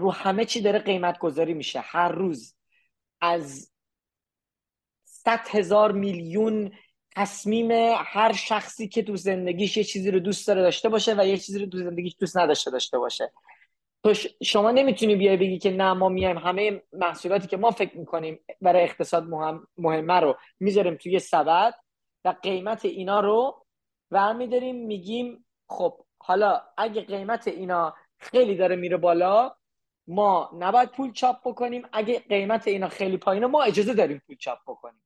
رو همه چی داره قیمت گذاری میشه. هر روز از صد هزار میلیون تصمیم هر شخصی که تو زندگیش یه چیزی رو دوست داره داشته باشه و یه چیزی رو تو زندگیش دوست نداشته داشته باشه. تو شما نمی‌تونی بیای بگی که نه ما میایم. همه محصولاتی که ما فکر می‌کنیم برای اقتصاد مهم مهمه رو می‌ذاریم توی سبد و قیمت اینا رو برمیداریم میگیم خب حالا اگه قیمت اینا خیلی داره میره بالا ما نباید پول چاپ بکنیم. اگه قیمت اینا خیلی پایینه ما اجازه داریم پول چاپ بکنیم.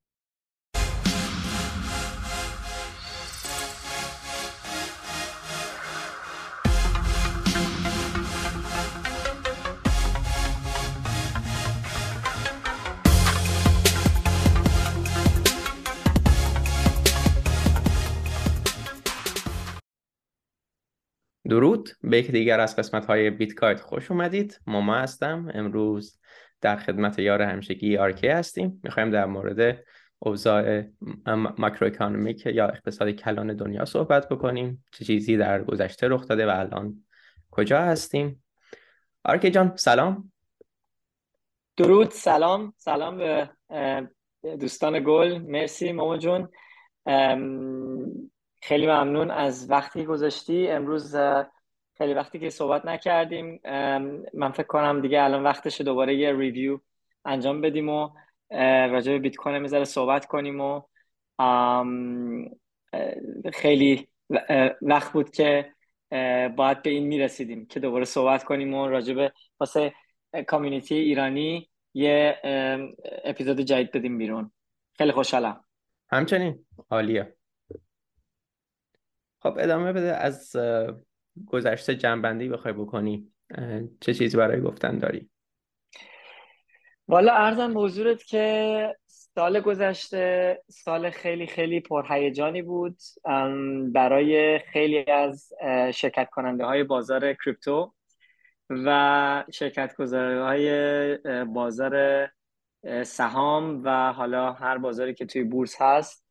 درود. به یک دیگر از قسمت های بیت کوین خوش اومدید. مومو هستم. امروز در خدمت یار همیشگی آرکی هستیم. می‌خوایم در مورد اوضاع ماکرو یا اقتصاد کلان دنیا صحبت بکنیم. چه چیزی در گذشته رخ داده و الان کجا هستیم. آرکی جان سلام. درود سلام. سلام به دوستان گل. مرسی مومو جون. خیلی ممنون از وقتی گذاشتی. امروز خیلی وقتی که صحبت نکردیم من فکر کنم دیگه الان وقتش دوباره یه ریویو انجام بدیم و راجع به بیت کوین می‌ذاره صحبت کنیم و خیلی وقت بود که باید به این می‌رسیدیم که دوباره صحبت کنیم و راجع به واسه کامیونیتی ایرانی یه اپیزود جدید بدیم بیرون. خیلی خوشحالم. همچنین. عالیه. خب ادامه بده از گذشته جنبندی بخوای بکنی. چه چیزی برای گفتن داری؟ والا ارزم به که سال گذشته سال خیلی خیلی پرهیجانی بود. برای خیلی از شرکت کننده های بازار کریپتو و شرکت های بازار سهام و حالا هر بازاری که توی بورس هست.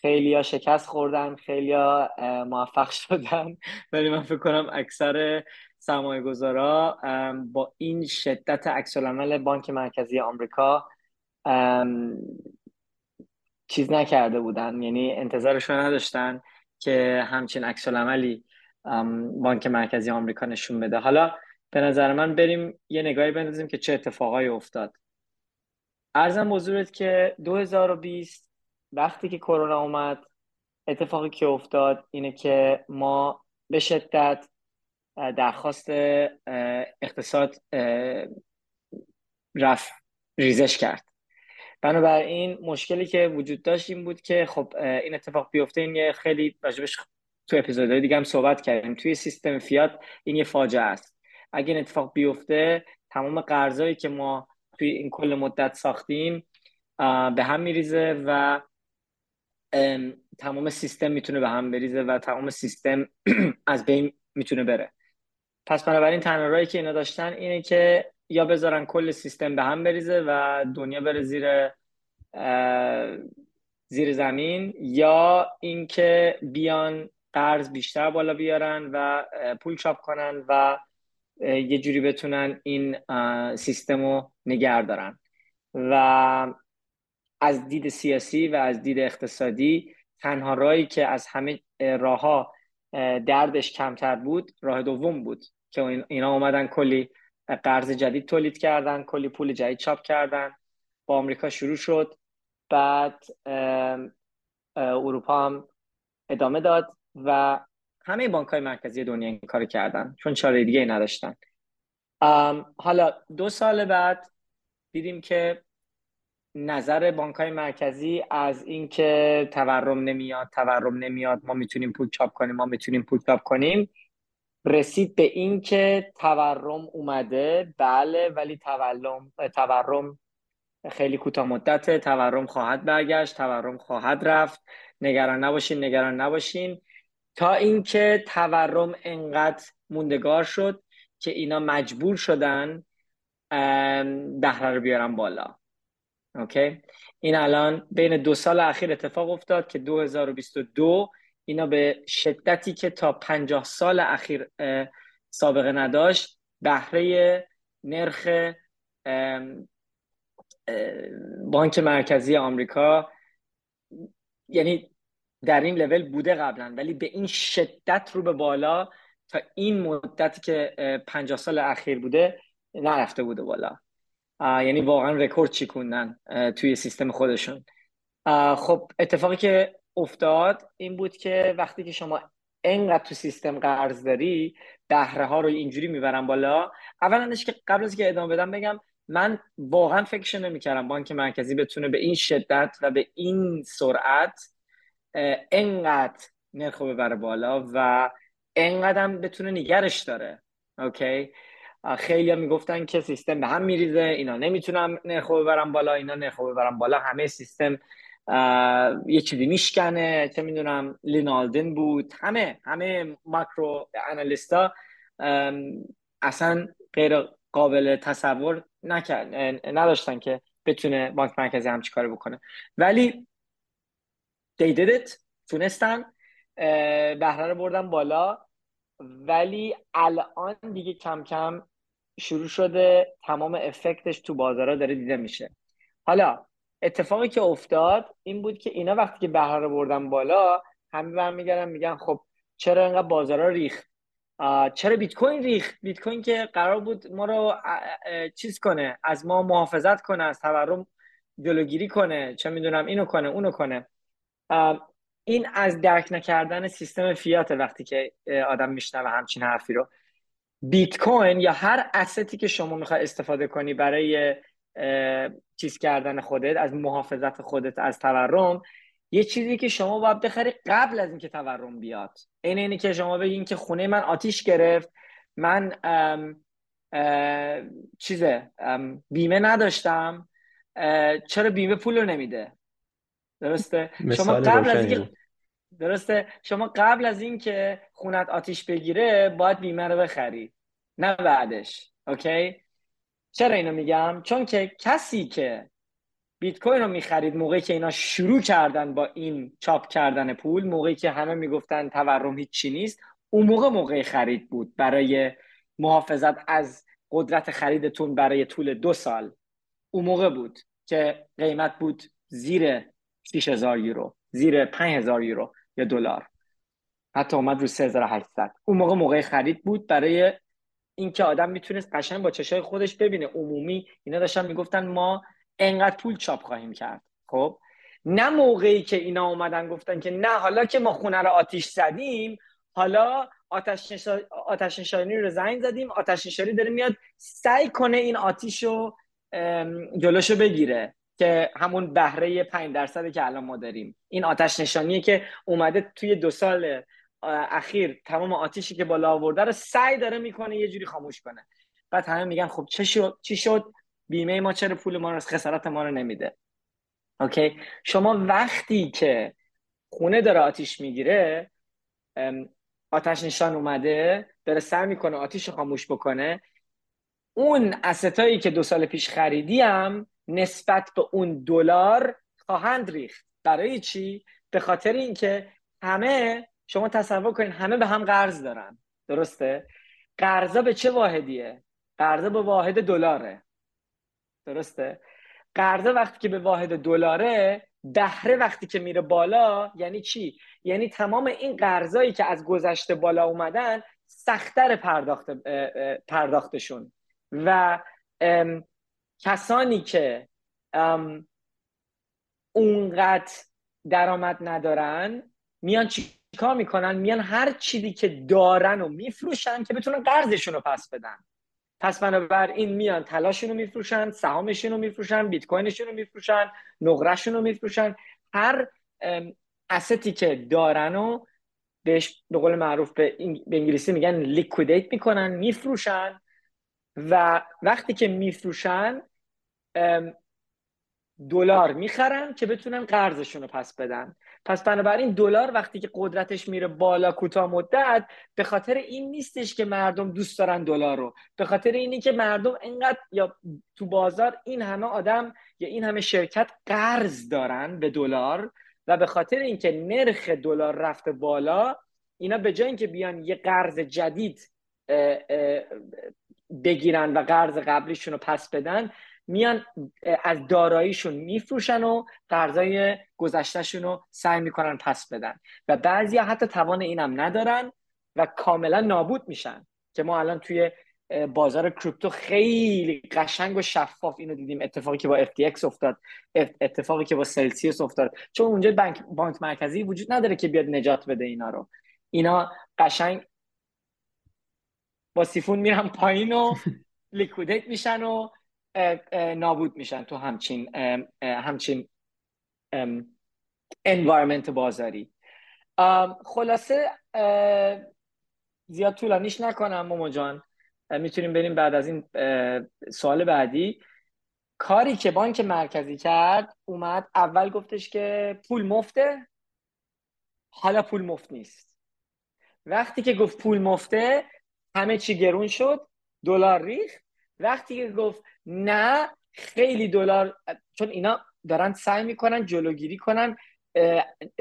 خیلی ها شکست خوردن خیلی ها موفق شدن. ولی من فکر کنم اکثر سرمایه گذارا با این شدت عکس بانک مرکزی آمریکا چیز نکرده بودن. یعنی انتظارشون نداشتن که همچین عکس بانک مرکزی آمریکا نشون بده. حالا به نظر من بریم یه نگاهی بندازیم که چه اتفاقایی افتاد. ارزم بزرگت که 2020 وقتی که کرونا اومد اتفاقی که افتاد اینه که ما به شدت درخواست اقتصاد رفت ریزش کرد. بنابراین مشکلی که وجود داشت این بود که خب این اتفاق بیفته این یه خیلی راجبش تو اپیزودهای دیگه هم صحبت کردیم. توی سیستم فیات این یه فاجعه است. اگه این اتفاق بیفته تمام قرضایی که ما توی این کل مدت ساختیم به هم میریزه و تمام سیستم می‌تونه به هم بریزه و تمام سیستم از بین می‌تونه بره. پس بنابراین تنها راهی که اینا داشتن اینه که یا بذارن کل سیستم به هم بریزه و دنیا بره زیر زیر زمین یا اینکه بیان قرض بیشتر بالا بیارن و پول چاپ کنن و یه جوری بتونن این سیستم رو نگه دارن. و از دید سیاسی و از دید اقتصادی تنها راهی که از همه راهها دردش کمتر بود راه دوم بود که اینا اومدن کلی قرض جدید تولید کردن کلی پول جدید چاپ کردن. با آمریکا شروع شد. بعد اروپا هم ادامه داد و همه بانک های مرکزی دنیا این کار کردن چون چاره دیگه نداشتن. حالا دو سال بعد دیدیم که نظر بانک های مرکزی از اینکه تورم نمیاد تورم نمیاد ما می‌تونیم پول چاپ کنیم ما می‌تونیم پول چاپ کنیم رسید به اینکه تورم اومده بله ولی تورم تورم خیلی کوتاه مدته تورم خواهد برگشت تورم خواهد رفت. نگران نباشین نگران نباشین. تا اینکه تورم انقدر موندگار شد که اینا مجبور شدن بهره رو بیارن بالا. اوکی؟ این الان بین دو سال اخیر اتفاق افتاد که 2022 اینا به شدتی که تا 50 سال اخیر سابقه نداشت بهره نرخ بانک مرکزی آمریکا یعنی در این لول بوده قبلا ولی به این شدت رو به بالا تا این مدتی که 50 سال اخیر بوده نرفته بوده بالا. یعنی واقعا رکورد چیکوندن توی سیستم خودشون. خب اتفاقی که افتاد این بود که وقتی که شما انقدر تو سیستم قرض داری بهره ها رو اینجوری می‌برن بالا. اولش که قبل از که ادامه بدم بگم من واقعا فکرش نمی‌کردم بانک مرکزی بتونه به این شدت و به این سرعت انقدر نرخ ببره بالا و انقدر بتونه نگرش داره. اوکی؟ خیلی هم می‌گفتن که سیستم به هم میریزه اینا نمی‌تونم نرخ ببرم بالا اینا نرخ ببرم بالا. همه سیستم یه چیزی میشکنه چه می‌دونم لینالدن بود. همه همه ماکرو انالیستا اصلا غیر قابل تصور نکرد نداشتن که بتونه بانک مرکزی همچی کاری بکنه. ولی they did it تونستن بهره رو بردن بالا. ولی الان دیگه کم کم شروع شده تمام افکتش تو بازارها داره دیده میشه. حالا اتفاقی که افتاد این بود که اینا وقتی که بهره رو بردن بالا همه برمیگردن میگن خب چرا اینقدر بازارها ریخت؟ چرا بیت کوین ریخت؟ بیت کوین که قرار بود ما رو چیز کنه از ما محافظت کنه از تورم جلوگیری کنه چه می‌دونم اینو کنه اونو کنه. این از درک نکردن سیستم فیات وقتی که آدم میشنوه همچین حرفی رو. بیت کوین یا هر استی که شما می‌خوای استفاده کنی برای چیز کردن خودت از محافظت خودت از تورم یه چیزی که شما باید بخری قبل از اینکه تورم بیاد. این اینی که شما بگین که خونه من آتیش گرفت من چیزه بیمه نداشتم چرا بیمه پول رو نمیده؟ درسته؟ شما قبل از اینکه درسته؟ شما قبل از اینکه خونت آتیش بگیره باید بیمه رو بخری. نه بعدش. اوکی؟ چرا اینو میگم؟ چون که کسی که بیت کوین رو می‌خرید موقعی که اینا شروع کردن با این چاپ کردن پول موقعی که همه می‌گفتن تورم هیچی نیست اون موقع موقع خرید بود برای محافظت از قدرت خریدتون برای طول دو سال. اون موقع بود که قیمت بود زیر 6000 یورو زیر 5000 یورو یا دلار. حتی اومد رو 3800 اون موقع موقع خرید بود برای اینکه آدم می‌تونست قشنگ با چشای خودش ببینه. عمومی اینا داشتن می‌گفتن ما انقدر پول چاپ خواهیم کرد. خب؟ نه موقعی که اینا اومدن گفتن که نه حالا که ما خونه رو آتیش زدیم حالا آتش, آتش رو زنگ زدیم آتش نشانی داره میاد سعی کنه این آتیش رو جلوشو بگیره. که همون بهره 5 درصدی که الان ما داریم. این آتش نشانیه که اومده توی دو سال اخیر تمام آتیشی که بالا آورده رو سعی داره می‌کنه یه جوری خاموش کنه. بعد همه میگن خب چه شد؟ چی شد؟ بیمه ما چرا پول ما رو خسارت ما رو نمیده؟ اوکی؟ شما وقتی که خونه داره آتیش می‌گیره آتش نشان اومده داره سعی می‌کنه آتیش رو خاموش بکنه اون استایی که دو سال پیش خریدی هم نسبت به اون دلار خواهند ریخت. برای چی؟ به خاطر اینکه همه شما تصور کنید همه به هم قرض دارن. درسته؟ قرضا به چه واحدیه؟ قرضا به واحد دلاره. درسته؟ قرضه وقتی که به واحد دلاره بهره وقتی که میره بالا یعنی چی؟ یعنی تمام این قرضایی که از گذشته بالا اومدن سختتر پرداخت پرداختشون. و کسانی که اونقدر درآمد ندارن میان چیکار می‌کنن؟ میان هر چیزی که دارن و میفروشن که بتونن قرضشون رو پس بدن. پس بنابراین میان تلاششون رو میفروشن سهامشون رو میفروشن بیت کوینشون رو میفروشن نقرهشون رو میفروشن. هر استی که دارن و بهش به قول معروف به, انگلیسی میگن لیکویدیت می‌کنن میفروشن. و وقتی که میفروشن دلار می‌خرن که بتونن قرضشون رو پس بدن. پس بنابراین دلار وقتی که قدرتش میره بالا کوتاه مدت به خاطر این نیستش که مردم دوست دارن دلار رو. به خاطر اینی که مردم انقدر یا تو بازار این همه آدم یا این همه شرکت قرض دارن به دلار و به خاطر اینکه نرخ دلار رفته بالا اینا به جای اینکه بیان یه قرض جدید بگیرن و قرض قبلیشون رو پس بدن میان از داراییشون میفروشن و قرضای گذشتهشون رو سعی می‌کنن پس بدن. و بعضی حتی توان اینم ندارن و کاملا نابود میشن که ما الان توی بازار کریپتو خیلی قشنگ و شفاف اینو دیدیم اتفاقی که با FTX افتاد اتفاقی که با سلسیوس افتاد. چون اونجا بانک بانک مرکزی وجود نداره که بیاد نجات بده اینا رو. اینا قشنگ با سیفون میرن پایین و liquidate میشن و نابود میشن تو همچین همچین environment بازاری. خلاصه زیاد طولانیش نکنم مومو جان. می‌تونیم بریم بعد از این سوال بعدی. کاری که بانک مرکزی کرد اومد اول گفتش که پول مفته. حالا پول مفت نیست. وقتی که گفت پول مفته همه چی گرون شد دلار ریخت. وقتی که گفت نه خیلی دلار چون اینا دارن سعی می‌کنن جلوگیری کنن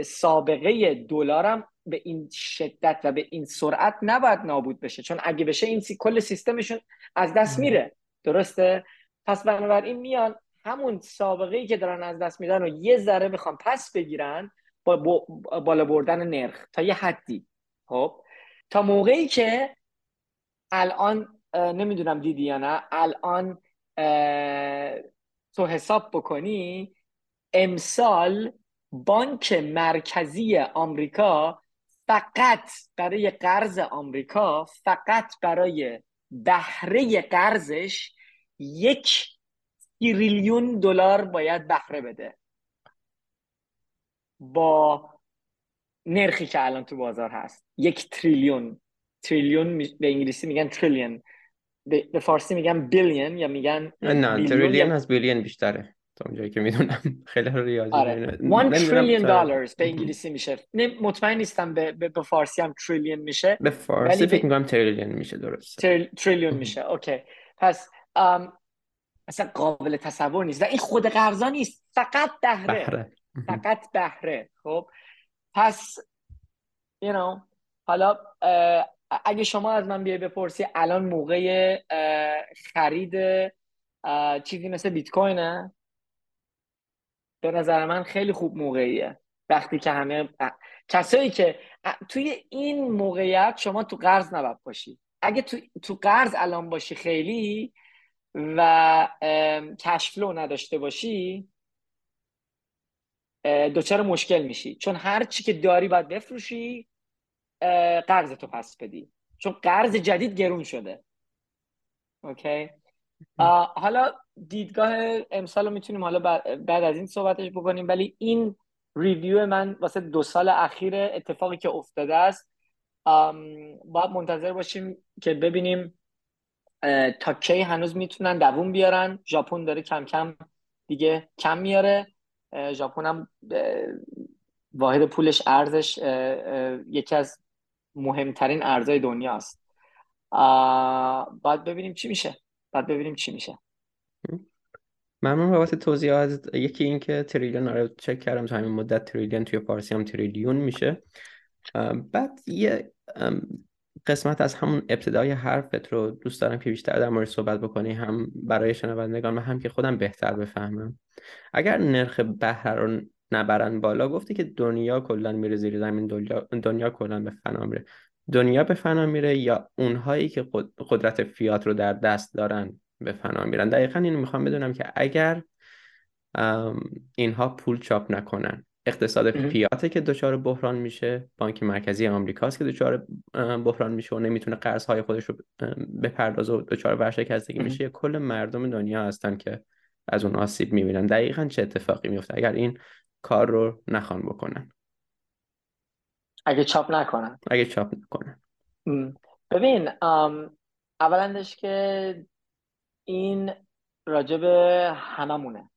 سابقه دلارم به این شدت و به این سرعت نباید نابود بشه. چون اگه بشه این سی... کل سیستمشون از دست میره. درسته؟ پس بنابراین میان همون سابقه ای که دارن از دست میدن و یه ذره می‌خوان پس بگیرن با بالا بردن نرخ تا یه حدی. خب؟ تا موقعی که الان نمی‌دونم دیدی یا نه الان تو حساب بکنی امسال بانک مرکزی آمریکا فقط برای قرض آمریکا فقط برای بهره قرضش یک تریلیون دلار باید بهره بده. با نرخی که الان تو بازار هست یک تریلیون تریلیون به انگلیسی میگن تریلیون به فارسی میگن بیلیون یا میگن نه تریلیون از بیلیون بیشتره تا اونجایی که می‌دونم. خیلی ریاضی آره. 1 تریلیون دلار به انگلیسی میشه. مطمئن نیستم به, به, فارسی هم تریلیون میشه. به فارسی فکر می‌کنم تریلیون میشه درست تریلیون میشه. اوکی پس اصلا قابل تصور نیست. و این خود قرضا نیست. فقط بهره, بهره. فقط بهره. خب. پس you know حالا اگه شما از من بیای بپرسی الان موقع خرید چیزی مثل بیت کوینه؟ به نظر من خیلی خوب موقعیه. وقتی که همه کسایی که توی این موقعیت شما تو قرض نباید باشی. اگه تو, تو قرض الان باشی خیلی و کشفلو نداشته باشی دوچار مشکل میشی. چون هر چی که داری باید بفروشی قرض تو پس بدی. چون قرض جدید گرون شده. اوکی؟ حالا دیدگاه امسال رو می‌تونیم حالا بعد از این صحبتش بکنیم. ولی این ریویو من واسه دو سال اخیر اتفاقی که افتاده است باید منتظر باشیم که ببینیم تا کی هنوز می‌تونن دووم بیارن. ژاپن داره کم کم دیگه کم میاره. ژاپن هم واحد پولش ارزش یکی از مهمترین ارزهای دنیاست باید ببینیم چی میشه. بعد ببینیم چی میشه. ممنون بابت توضیحات یکی این که تریلیون آره چک کردم تا همین مدت تریلیون توی فارسی هم تریلیون میشه. بعد یه قسمت از همون ابتدای حرفت رو دوست دارم که بیشتر در مورد صحبت بکنی هم برای شنوندگان و هم که خودم بهتر بفهمم. اگر نرخ بهره رو نبرن بالا. گفتی که دنیا کلا میره زیر زمین دنیا, دنیا کلا به فنا میره. دنیا به فنا میره یا اونهایی که قدرت فیات رو در دست دارن به فنا میرن؟ دقیقا اینو می‌خوام بدونم که اگر اینها پول چاپ نکنن اقتصاد فیاته که دچار بحران میشه بانک مرکزی آمریکاست که دچار بحران میشه و نمی‌تونه قرضهای خودش رو بپردازه و دچار ورشکستگی میشه کل مردم دنیا هستن که از اون آسیب می‌بینن. دقیقا چه اتفاقی میفته اگر این کار رو نخوان بکنن. اگه چاپ نکنن. اگه چاپ نکنن. ببین اولندش که این راجب هممونه.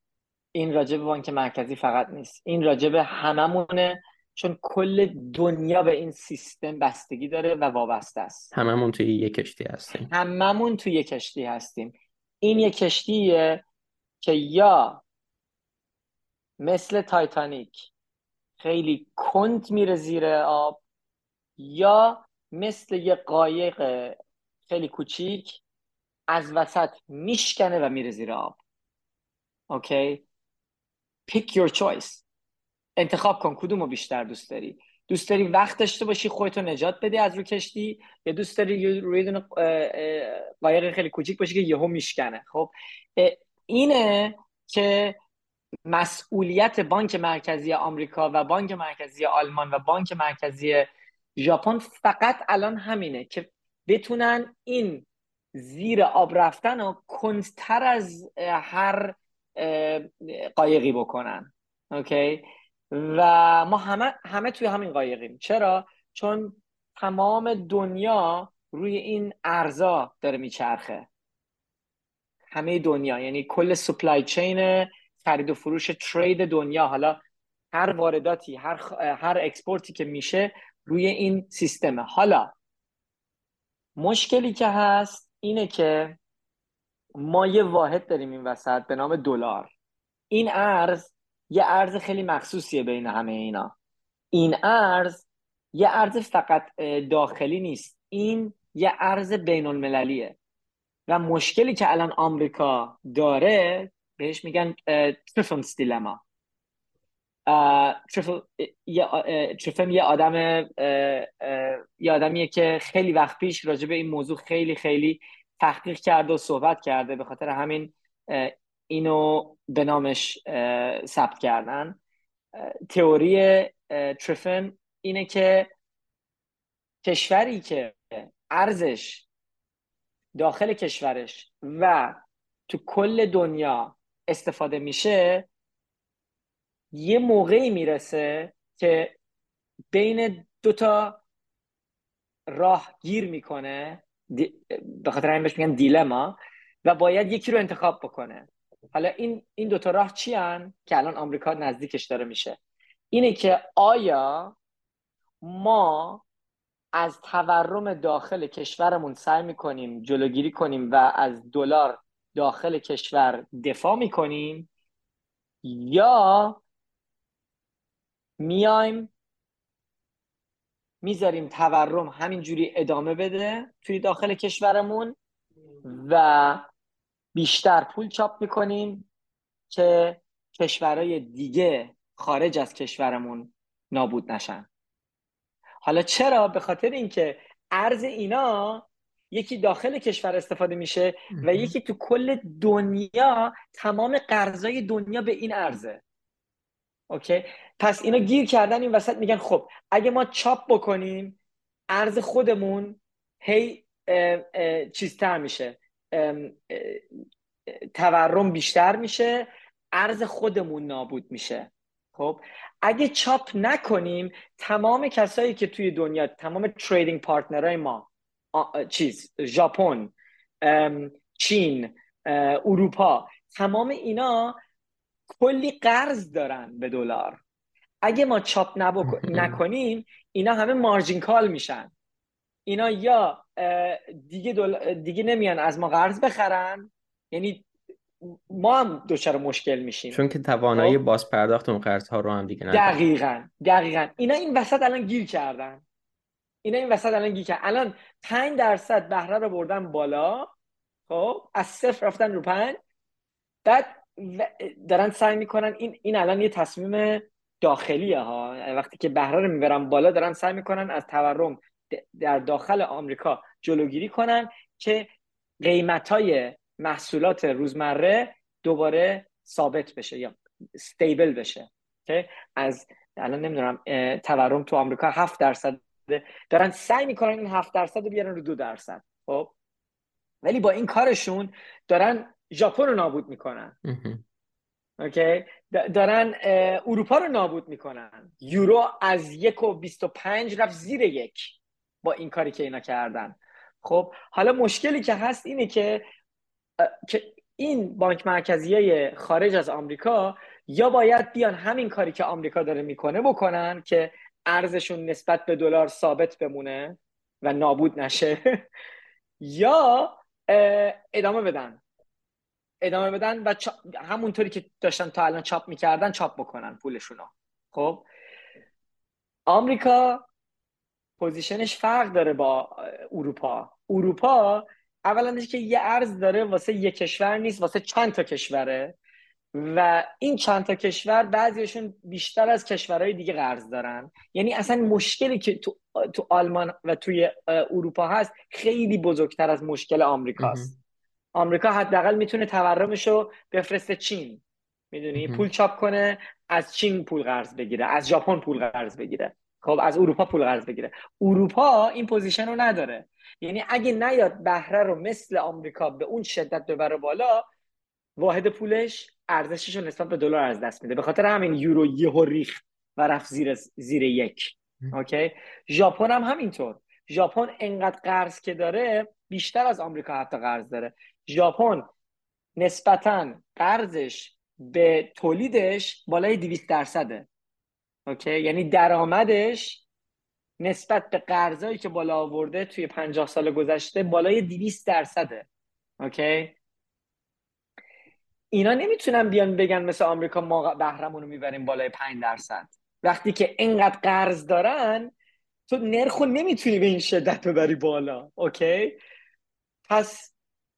این راجب بانک مرکزی فقط نیست. این راجب هممونه چون کل دنیا به این سیستم بستگی داره و وابسته است. هممون توی یک کشتی هستیم. هممون توی یک کشتی هستیم. این یک کشتیه که یا مثل تایتانیک. خیلی کند میره زیر آب. یا مثل یه قایق خیلی کوچیک از وسط میشکنه و میره زیر آب. OK pick your choice. انتخاب کن کدومو بیشتر دوست داری. دوست داری وقت داشته باشی خودتو نجات بدی از رو کشتی یا دوست داری روی دونه قایق خیلی کوچیک باشی که یهو میشکنه. خب؟ اینه که مسئولیت بانک مرکزی آمریکا و بانک مرکزی آلمان و بانک مرکزی ژاپن فقط الان همینه که بتونن این زیر آب رفتن و کنتر از هر قایقی بکنن. اوکی؟ و ما همه همه توی همین قایقیم. چرا؟ چون تمام دنیا روی این ارزا داره میچرخه. همه دنیا یعنی کل supply chain خرید و فروش trade دنیا. حالا هر وارداتی هر هر export ی که میشه روی این سیستمه. حالا مشکلی که هست اینه که ما یه واحد داریم این وسط به نام دلار. این ارز یه ارز خیلی مخصوصیه بین همه اینا. این ارز یه ارز فقط داخلی نیست. این یه ارز بین المللیه و مشکلی که الان آمریکا داره بهش میگن تریفنس دیلما تریفن یه آدم یه آدمیه که خیلی وقت پیش راجع به این موضوع خیلی خیلی تحقیق کرده و صحبت کرده به خاطر همین اینو به نامش ثبت کردن. تئوری تریفن اینه که کشوری که ارزش داخل کشورش و تو کل دنیا استفاده میشه یه موقعی می‌رسه که بین دوتا راه گیر می‌کنه. به خاطر این بهش میگن دیلما و باید یکی رو انتخاب بکنه. حالا این این دوتا راه چی هن؟ که الان آمریکا نزدیکش داره میشه. اینه که آیا ما از تورم داخل کشورمون سعی می‌کنیم جلوگیری کنیم و از دلار داخل کشور دفاع می‌کنیم یا میایم می‌ذاریم تورم همینجوری ادامه بده توی داخل کشورمون و بیشتر پول چاپ می‌کنیم که کشورهای دیگه خارج از کشورمون نابود نشن. حالا چرا؟ به خاطر اینکه ارز اینا یکی داخل کشور استفاده میشه و یکی تو کل دنیا تمام قرضای دنیا به این ارزه اوکی؟ پس اینا گیر کردن این وسط میگن خب اگه ما چاپ بکنیم ارز خودمون هی چیزتر میشه. تورم بیشتر میشه ارز خودمون نابود میشه. خب؟ اگه چاپ نکنیم تمام کسایی که توی دنیا تمام تریدینگ پارتنرهای ما چیز ژاپن چین اروپا تمام اینا کلی قرض دارن به دلار. اگه ما چاپ نکنیم اینا همه مارجین کال میشن. اینا یا دیگه, دل... دیگه نمیان از ما قرض بخرن. یعنی ما هم دچار مشکل میشیم. چون که توانایی خب؟ باز پرداخت اون قرض ها رو هم دیگه ندارن دقیقا دقیقا. اینا این وسط الان گیر کردن. اینا این وسط الان گیر کردن الان 5 درصد بهره رو بردن بالا. خب از صفر رفتن رو 5 بعد دارن سعی می‌کنن این این الان یه تصمیم داخلیه ها. وقتی که بهره رو می‌برن بالا دارن سعی می‌کنن از تورم در داخل آمریکا جلوگیری کنن که قیمت های محصولات روزمره دوباره ثابت بشه یا استیبل بشه. که از الان نمی‌دونم تورم تو آمریکا 7 درصد دارن سعی می‌کنن این 7 درصد رو بیارن رو دو درصد خب؟ ولی با این کارشون دارن ژاپن رو نابود می‌کنن. اوکی؟ دارن اروپا رو نابود می‌کنن. یورو از یک و بیست و پنج رفت زیر یک با این کاری که اینا کردن. خب حالا مشکلی که هست اینه که که این بانک مرکزیه خارج از آمریکا یا باید بیان همین کاری که آمریکا داره می‌کنه بکنن که ارزشون نسبت به دلار ثابت بمونه و نابود نشه یا ادامه بدن. ادامه بدن و همونطوری که داشتن تا الان چاپ می‌کردن چاپ بکنن پولشونو. خب؟ آمریکا پوزیشنش فرق داره با اروپا. اروپا اولا که یه ارز داره واسه یه کشور نیست واسه چند تا کشوره. و این چند تا کشور بعضیشون بیشتر از کشورهای دیگه قرض دارن. یعنی اصلا مشکلی که تو, تو آلمان و توی اروپا هست خیلی بزرگتر از مشکل آمریکاست آمریکا حداقل می‌تونه تورمش رو بفرسته چین. می‌دونی؟ پول چاپ کنه از چین پول قرض بگیره از ژاپن پول قرض بگیره. خب از اروپا پول قرض بگیره. اروپا این position رو نداره. یعنی اگه نیاد بهره رو مثل آمریکا به اون شدت ببره بالا واحد پولش ارزشش رو نسبت به دلار از دست میده. به خاطر همین یورو یهو ریخت و رفت زیر زیر یک. okay؟ ژاپن هم همینطور. ژاپن انقدر قرض که داره بیشتر از آمریکا حتی قرض داره. ژاپن نسبتا قرضش به تولیدش بالای 200 درصده. اوکی؟ یعنی درآمدش نسبت به قرضایی که بالا آورده توی 50 سال گذشته بالای 200 درصده. اوکی؟ اینا نمی‌تونن بیان بگن مثل آمریکا ما بهرمون رو می‌بریم بالای 5 درصد. وقتی که اینقدر قرض دارن تو نرخو نمی‌تونی به این شدت ببری بالا اوکی؟ پس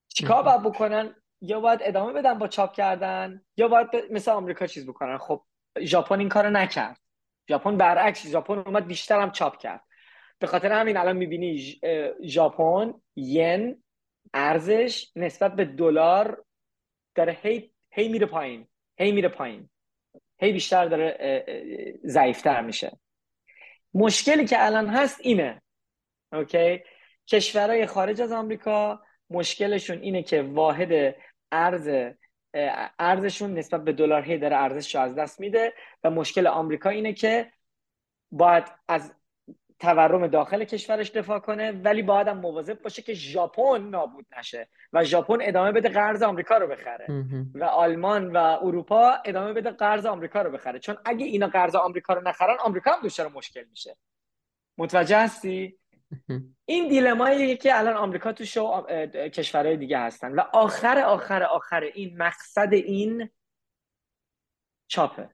چیکار باید بکنن؟ یا باید ادامه بدن با چاپ کردن یا باید مثل آمریکا چیز بکنن؟ خب ژاپن این کارو نکرد. ژاپن برعکس ژاپن اومد بیشتر هم چاپ کرد. به خاطر همین الان می‌بینی ژاپن ین ارزش نسبت به دلار داره هی هی میره پایین هی میره پایین. هی بیشتر داره ضعیفتر میشه. مشکلی که الان هست اینه اوکی؟ کشورهای خارج از آمریکا مشکلشون اینه که واحد ارز ارزشون نسبت به دلار هی داره ارزش از دست میده و مشکل آمریکا اینه که باید از تورم داخل کشورش دفاع کنه ولی باید هم مواظب باشه که ژاپن نابود نشه و ژاپن ادامه بده قرض آمریکا رو بخره. و آلمان و اروپا ادامه بده قرض آمریکا رو بخره. چون اگه اینا قرض آمریکا رو نخرن آمریکا هم دچار مشکل میشه. متوجه هستی؟ این دیلمایی که الان آمریکا تو شو کشورهای دیگه هستن. و آخر آخر آخر این مقصد این چاپه.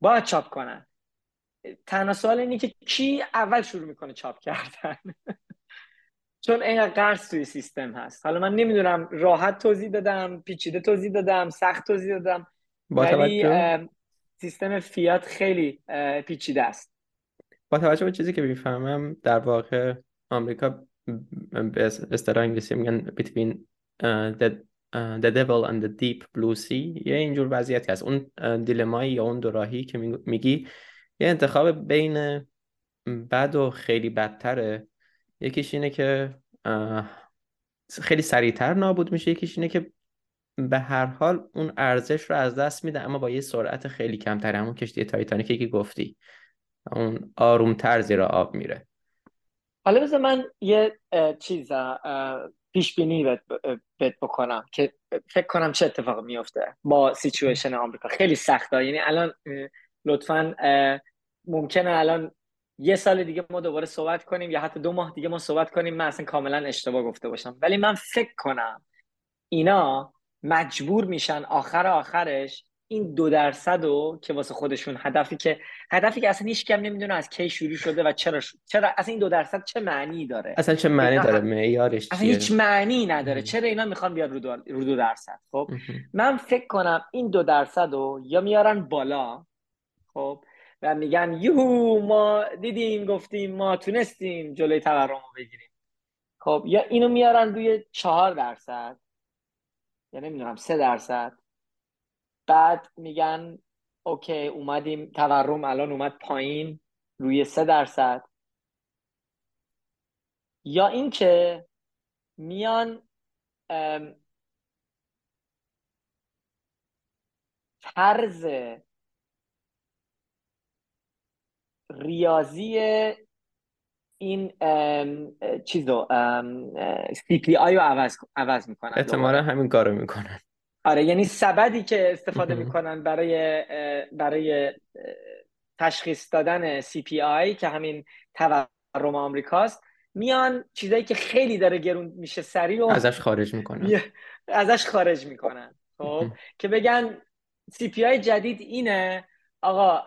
باید چاپ کنن. تنها سوال اینه که کی اول شروع می‌کنه چاپ کردن؟ چون اینقدر قرض توی سیستم هست. حالا من نمی‌دونم راحت توضیح دادم پیچیده توضیح دادم سخت توضیح دادم ولی سیستم فیات خیلی پیچیده است. با توجه به چیزی که می‌فهمم در واقع آمریکا به اصطلاح انگلیسی میگن between uh, the, uh, the devil and the deep blue sea. یه اینجور وضعیتی هست. اون دیلمایی یا اون دوراهی که میگی یه انتخاب بین بد و خیلی بدتره. یکیش اینه که خیلی سریعتر نابود میشه. یکیش اینه که به هر حال اون ارزش رو از دست میده اما با یه سرعت خیلی کمتر. همون کشتی تایتانیکی که گفتی. اون آرومتر زیر آب میره. حالا بذار من یه چیز پیش بینی بهت بکنم که فکر کنم چه اتفاق میفته با سیچویشن آمریکا. خیلی سخته. یعنی الان لطفا ممکنه الان یه سال دیگه ما دوباره صحبت کنیم یا حتی دو ماه دیگه ما صحبت کنیم من اصلا کاملا اشتباه گفته باشم. ولی من فکر کنم اینا مجبور میشن آخر آخرش این دو درصد و که واسه خودشون هدفی که هدفی که اصلا هیچ کم نمی‌دونه از کی شروع شده و چرا چرا اصلا این دو درصد چه معنی داره؟ اصلا چه معنی داره؟ معیارش اصلا هیچ معنی نداره. چرا اینا می‌خوان بیاد رو دو, رو دو درصد؟ خب من فکر کنم این دو درصد رو یا میارن بالا خب و میگن یوهو ما دیدیم گفتیم ما تونستیم جلوی تورم رو بگیریم. خب یا اینو میارن روی چهار درصد یا نمی‌دونم سه درصد. بعد میگن اوکی اومدیم تورم الان اومد پایین روی سه درصد. یا اینکه میان طرز ریاضی این چیزو سی پی آی رو عوض, عوض می‌کنن احتمالا همین کارو می‌کنن. آره یعنی سبدی که استفاده می‌کنن برای برای تشخیص دادن آی که همین تورم آمریکاست میان چیزایی که خیلی داره گرون میشه سریع و ازش خارج می‌کنن. ازش خارج می‌کنن. خب. که بگن آی جدید اینه آقا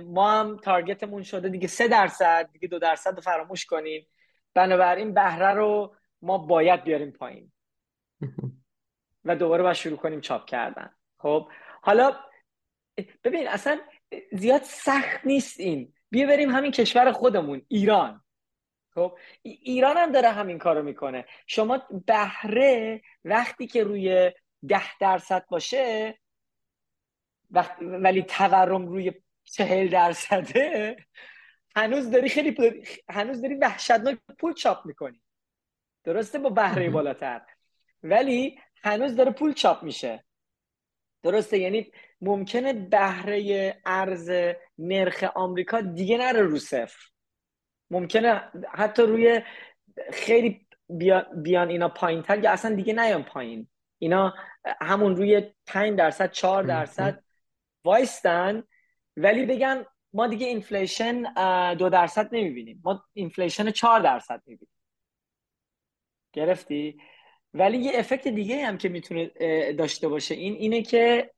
ما هم تارگتمون شده دیگه سه درصد دیگه دو درصد رو فراموش کنیم بنابراین بهره رو ما باید بیاریم پایین. و دوباره باید شروع کنیم چاپ کردن. خب حالا ببین اصلا زیاد سخت نیست این. بیا بریم همین کشور خودمون ایران. خب ایران هم داره همین کارو می‌کنه. شما بهره وقتی که روی ده درصد باشه ولی تورم روی چهل درصده. هنوز داری خیلی هنوز داری وحشتناک پول چاپ می‌کنی. درسته؟ با بهره بالاتر. ولی هنوز داره پول چاپ میشه. درسته؟ یعنی ممکنه بهره ارز نرخ آمریکا دیگه نره رو صفر. ممکنه حتی روی خیلی بیان اینا پایین تر یا اصلا دیگه نیان پایین. اینا همون روی 5 درصد 4 درصد وایستن ولی بگن ما دیگه inflation دو درصد نمی‌بینیم. ما inflation 4 درصد می‌بینیم. گرفتی؟ ولی یه effect دیگه هم که می‌تونه داشته باشه این اینه که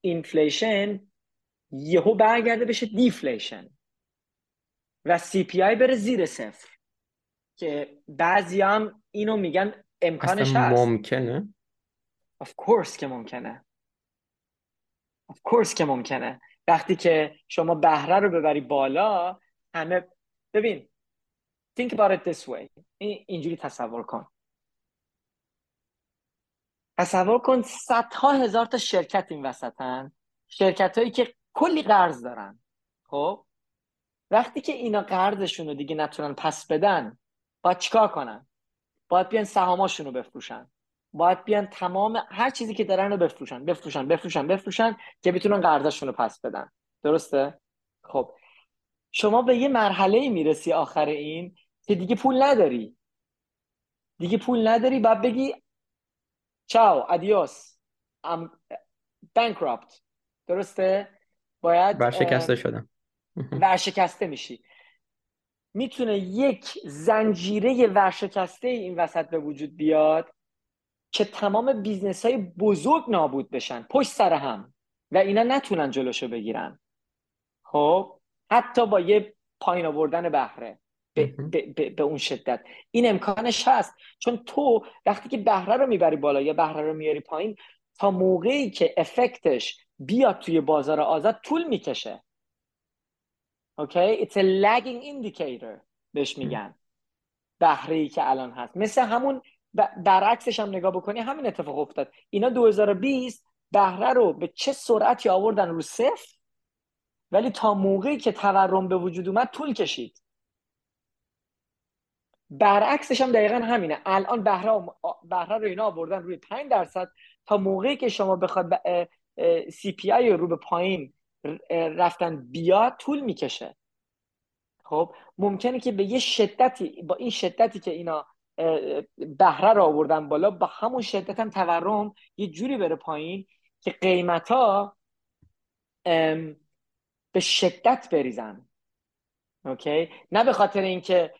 inflation یهو برگرده بشه deflation و CPI بره زیر صفر. که بعضی هم اینو میگن امکانش هست. ممکنه؟ Of course که ممکنه. Course که ممکنه. وقتی که شما بهره رو ببری بالا همه ببین think about it this way. اینجوری تصور کن. تصور کن صدها هزار تا شرکت این وسطن. شرکت هایی که کلی قرض دارن. خب؟ وقتی که اینا قرضشون رو دیگه نتونن پس بدن باید چیکار کنن؟ باید بیان سهاماشون رو بفروشن. باید بیان تمام هر چیزی که دارن رو بفروشن بفروشن بفروشن بفروشن که بتونن قرضشون رو پس بدن. درسته؟ خب. شما به یه مرحله می‌رسی آخر این که دیگه پول نداری. دیگه پول نداری باید بگی چاو ادیوس ام بانکراپت درسته؟ باید ورشکسته شدم. ورشکسته میشی. می‌تونه یک زنجیره ورشکسته این وسط به وجود بیاد که تمام business های بزرگ نابود بشن پشت سر هم و اینا نتونن جلوشو بگیرن. خب؟ حتی با یه پایین آوردن بهره. به, به, به, اون شدت. این امکانش هست. چون تو وقتی که بهره رو می‌بری بالا یا بهره رو میاری پایین تا موقعی که effect ش بیاد توی بازار آزاد طول می‌کشه. okay it's a lagging indicator بهش میگن. بهره ای که الان هست. مثل همون برعکسش هم نگاه بکنی همین اتفاق افتاد. اینا 2020 بهره رو به چه سرعتی آوردن رو صفر؟ ولی تا موقعی که تورم به وجود اومد طول کشید. برعکسش هم دقیقا همینه. الان بهره بهره رو اینا آوردن روی 5 درصد. تا موقعی که شما بخواد سی پی آی رو به پایین رفتن بیاد طول می‌کشه. خب ممکنه که به یه شدتی با این شدتی که اینا بهره رو آوردن بالا با همون شدت هم تورم یه جوری بره پایین که قیمت ها به شدت بریزن. اوکی؟ نه به خاطر اینکه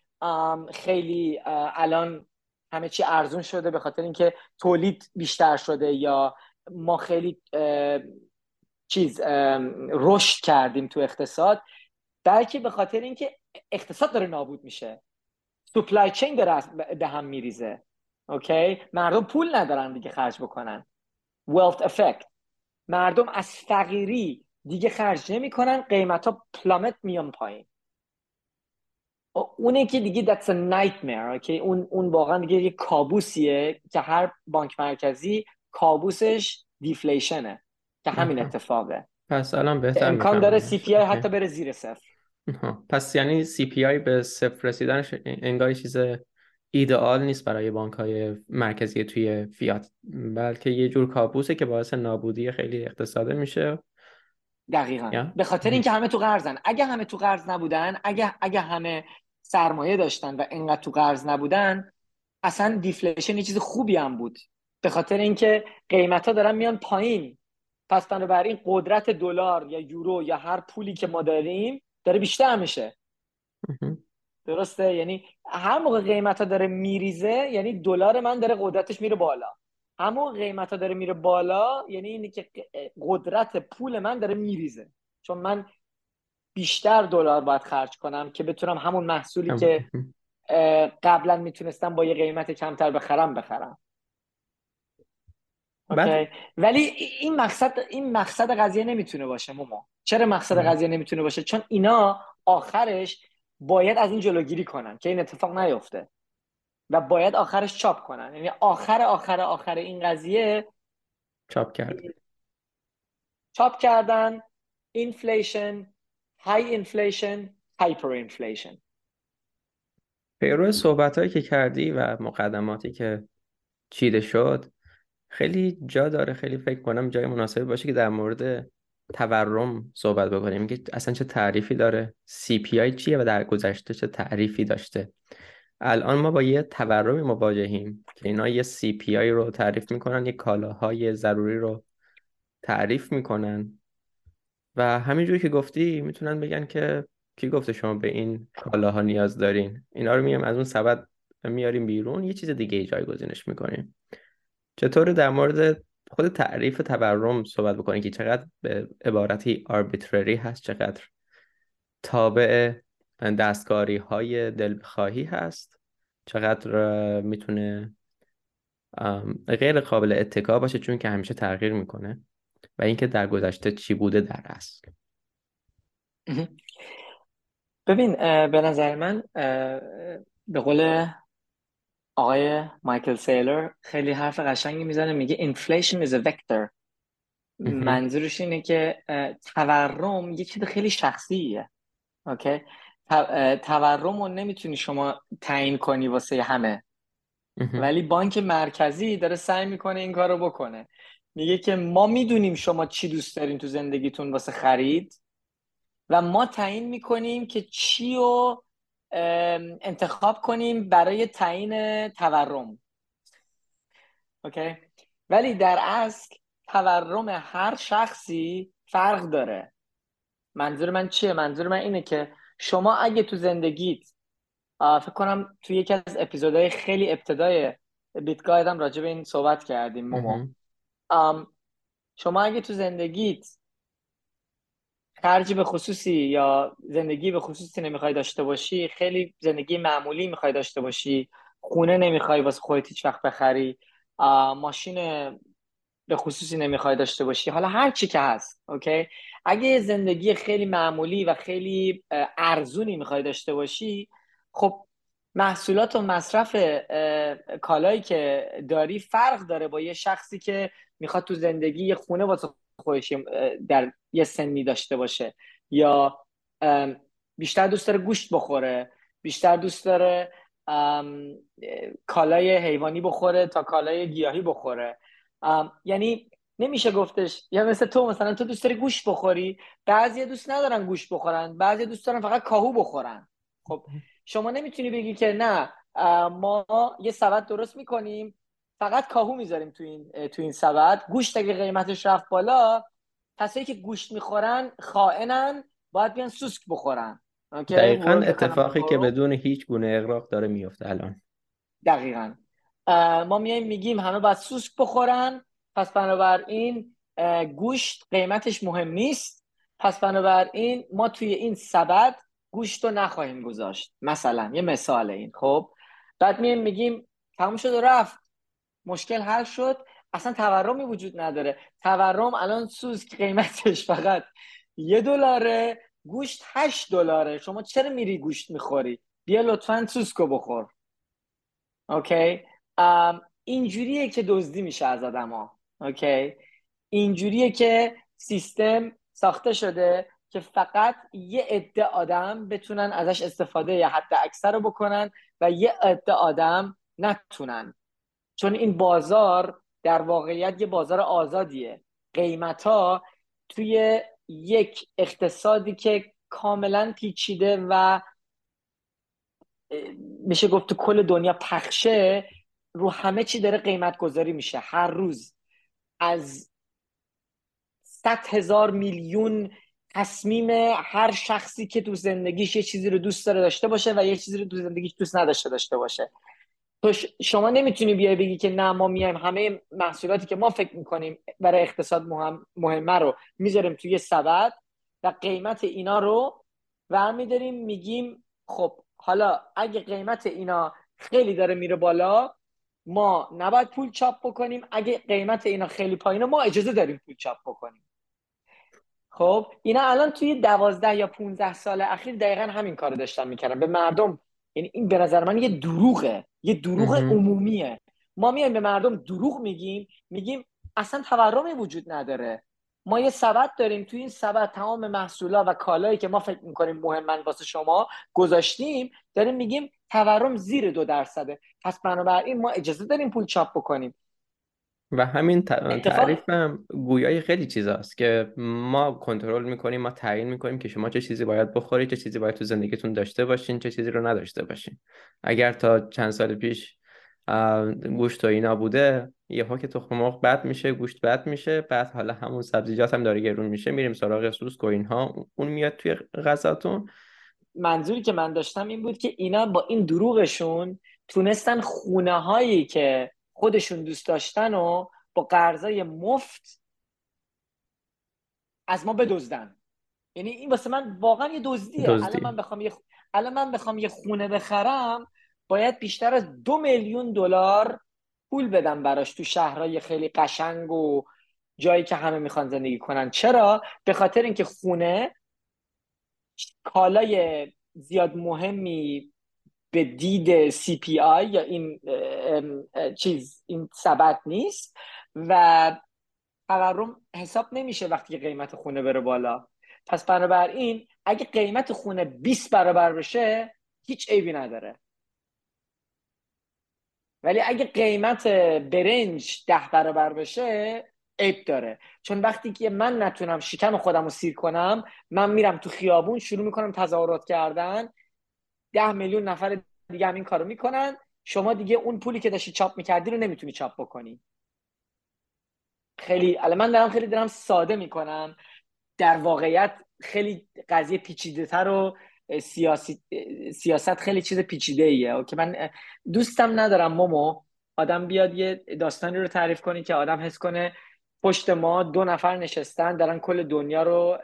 خیلی الان همه چی ارزون شده به خاطر اینکه تولید بیشتر شده یا ما خیلی چیز رشد کردیم تو اقتصاد بلکه به خاطر اینکه اقتصاد داره نابود میشه. سپلای چین داره به هم میریزه. اوکی مردم پول ندارن دیگه خرج بکنن. Wealth effect. مردم از فقیری دیگه خرج نمی‌کنن قیمت ها پلامت میان پایین. اونه که دیگه that's a nightmare. Okay? اون اون واقعا دیگه یه کابوسیه که هر بانک مرکزی کابوسش deflation ه که همین اتفاقه. پس الان بهتر امکان داره CPI حتی بره زیر صفر. پس یعنی CPI به صفر رسیدنش انگار چیز ایدئال نیست برای بانک های مرکزی توی فیات بلکه یه جور کابوسه که باعث نابودی خیلی اقتصاده میشه. دقیقا. به خاطر اینکه همه تو قرضن اگه همه تو قرض نبودن اگه اگه همه سرمایه داشتن و اینقدر تو قرض نبودن اصلا دیفلیشن یه چیز خوبی هم بود. به خاطر اینکه قیمت ها دارن میان پایین. پس بنابراین قدرت دلار یا یورو یا هر پولی که ما داریم داره بیشتر میشه. درسته؟ یعنی هر موقع قیمت ها داره میریزه یعنی دلار من داره قدرتش میره بالا. همون قیمت ها داره میره بالا یعنی اینه که قدرت پول من داره میریزه. چون من بیشتر دلار باید خرج کنم که بتونم همون محصولی که قبلا می‌تونستم با یه قیمت کمتر بخرم بخرم. okay. ولی این مقصد این مقصد قضیه نمی‌تونه باشه ماما چرا مقصد قضیه نمی‌تونه باشه؟ چون اینا آخرش باید از این جلوگیری کنن که این اتفاق نیفته. و باید آخرش چاپ کنن. یعنی آخر آخر آخر این قضیه چاپ کرد. چاپ کردن inflation high inflation hyperinflation پیرو صحبت هایی که کردی و مقدماتی که چیده شد خیلی جا داره خیلی فکر کنم جای مناسبی باشه که در مورد تورم صحبت بکنیم. که اصلا چه تعریفی داره؟ CPI چیه و در گذشته چه تعریفی داشته؟ الان ما با یه تورمی مواجهیم که اینا یه CPI رو تعریف می‌کنن یه کالاهای ضروری رو تعریف می‌کنن. و همینجوری که گفتی می‌تونن بگن که کی گفته شما به این کالاها نیاز دارین؟ اینا رو میام از اون سبد میاریم بیرون یه چیز دیگه ای جایگزینش می‌کنیم. چطور در مورد خود تعریف تورم صحبت بکنیم که چقدر به عبارتی arbitrary هست چقدر تابع دستکاری های دلبخواهی هست چقدر می‌تونه غیر قابل اتکا باشه چون که همیشه تغییر می‌کنه و اینکه در گذشته چی بوده در اصل. ببین به نظر من به قول آقای مایکل سیلر خیلی حرف قشنگی می‌زنه میگه inflation is a vector. منظورش اینه که تورم یه چیز خیلی شخصیه. اوکی؟ تورم رو نمی‌تونی شما تعیین کنی واسه همه. ولی بانک مرکزی داره سعی می‌کنه این کار رو بکنه. میگه که ما می‌دونیم شما چی دوست دارین تو زندگیتون واسه خرید و ما تعیین می‌کنیم که چی رو انتخاب کنیم برای تعیین تورم. اوکی؟ ولی در اصل تورم هر شخصی فرق داره. منظور من چیه؟ منظور من اینه که شما اگه تو زندگیت فکر کنم تو یکی از اپیزودهای خیلی ابتدای بیت هم راجع به این صحبت کردیم مومو شما اگه تو زندگیت خرج به خصوصی یا زندگی به خصوصی نمی‌خوای داشته باشی خیلی زندگی معمولی می‌خوای داشته باشی خونه نمی‌خوای واسه خودت هیچ وقت بخری ماشین به خصوصی نمی‌خوای داشته باشی. حالا هر چی که هست اوکی؟ اگه زندگی خیلی معمولی و خیلی ارزونی می‌خوای داشته باشی خب محصولات و مصرف کالایی که داری فرق داره با یه شخصی که می‌خواد تو زندگی یه خونه واسه خودش در یه سنی داشته باشه. یا بیشتر دوست داره گوشت بخوره بیشتر دوست داره کالای حیوانی بخوره تا کالای گیاهی بخوره. یعنی نمیشه گفتش یا مثل تو مثلا تو دوست داری گوشت بخوری بعضی دوست ندارن گوشت بخورن بعضی دوست دارن فقط کاهو بخورن. خب شما نمی‌تونی بگی که نه ما یه سبد درست می‌کنیم فقط کاهو می‌ذاریم تو این تو این سبد. گوشت اگه قیمتش رفت بالا کسایی که گوشت می‌خورن خائنن باید بیان سوسک بخورن. دقیقا اتفاقی که بدون هیچ گونه اغراق داره میفته الان. دقیقا. ما میایم میگیم همه باید سوسک بخورن. پس بنابراین گوشت قیمتش مهم نیست. پس بنابراین ما توی این سبد گوشت رو نخواهیم گذاشت. مثلا یه مثال این خب؟ بعد میایم میگیم تموم شد و رفت. مشکل حل شد. اصلا تورمی وجود نداره. تورم الان سوز قیمتش فقط یه دلاره گوشت هشت دلاره. شما چرا میری گوشت می‌خوری؟ بیا لطفا سوسکو بخور. اوکی؟ اینجوریه که دزدی میشه از آدما. اوکی؟ اینجوریه که سیستم ساخته شده که فقط یه عده آدم بتونن ازش استفاده یا حتی اکثر رو بکنن و یه عده آدم نتونن. چون این بازار در واقعیت یه بازار آزادیه. قیمت ها توی یک اقتصادی که کاملا پیچیده و میشه گفت تو کل دنیا پخشه رو همه چی داره قیمت گذاری میشه. هر روز از صد هزار میلیون تصمیم هر شخصی که تو زندگیش یه چیزی رو دوست داره داشته باشه و یه چیزی رو تو زندگیش دوست نداشته داشته باشه. تو شما نمی‌تونی بیای بگی که نه ما میایم. همه محصولاتی که ما فکر می‌کنیم برای اقتصاد مهم مهمه رو می‌ذاریم توی سبد و قیمت اینا رو و میداریم میگیم خب حالا اگه قیمت اینا خیلی داره میره بالا ما نباید پول چاپ بکنیم. اگه قیمت اینا خیلی پایینه ما اجازه داریم پول چاپ بکنیم. خب اینا الان توی دوازده یا 15 سال اخیر دقیقا همین کار داشتن می‌کردن. به مردم یعنی این به نظر من یه دروغه. یه دروغ عمومیه. ما میایم به مردم دروغ میگیم میگیم اصلا تورمی وجود نداره. ما یه سبد داریم توی این سبد تمام محصولا و کالایی که ما فکر می‌کنیم مهمن واسه شما گذاشتیم داریم میگیم تورم زیر دو درصده. پس بنابراین ما اجازه داریم پول چاپ بکنیم. و همین تعریف هم گویای خیلی چیزاست که ما کنترل می‌کنیم ما تعیین می‌کنیم که شما چه چیزی باید بخورید چه چیزی باید تو زندگیتون داشته باشین چه چیزی رو نداشته باشین. اگر تا چند سال پیش گوشت و اینا بوده یه که تخم مرغ بد میشه گوشت بد میشه بعد حالا همون سبزیجات هم داره گرون میشه میریم سراغ سوسک و اینها اون میاد توی غذاتون. منظوری که من داشتم این بود که اینا با این دروغشون تونستن خونه هایی که خودشون دوست داشتن و با قرضای مفت از ما بدزدن. یعنی این واسه من واقعا یه دزدیه. الان من بخوام یه الان من بخوام یه خونه بخرم باید بیشتر از دو میلیون دلار پول بدم براش تو شهرهای خیلی قشنگ و جایی که همه می‌خوان زندگی کنن. چرا؟ به خاطر اینکه خونه کالای زیاد مهمی به دید CPI یا این چیز این ثبت نیست و تورم حساب نمیشه وقتی قیمت خونه بره بالا. پس بنابراین اگه قیمت خونه 20 برابر بشه هیچ عیبی نداره. ولی اگه قیمت برنج ده برابر بشه عیب داره. چون وقتی که من نتونم شکم خودم رو سیر کنم من میرم تو خیابون شروع می‌کنم تظاهرات کردن ده میلیون نفر دیگه همین کارو می‌کنن. شما دیگه اون پولی که داشتی چاپ می‌کردی رو نمی‌تونی چاپ بکنی. خیلی الان من دارم خیلی دارم ساده می‌کنم. در واقعیت خیلی قضیه پیچیده تر و سیاسی سیاست خیلی چیز پیچیده ایه که من دوستم ندارم مومو آدم بیاد یه داستانی رو تعریف کنی که آدم حس کنه پشت ما دو نفر نشستن دارن کل دنیا رو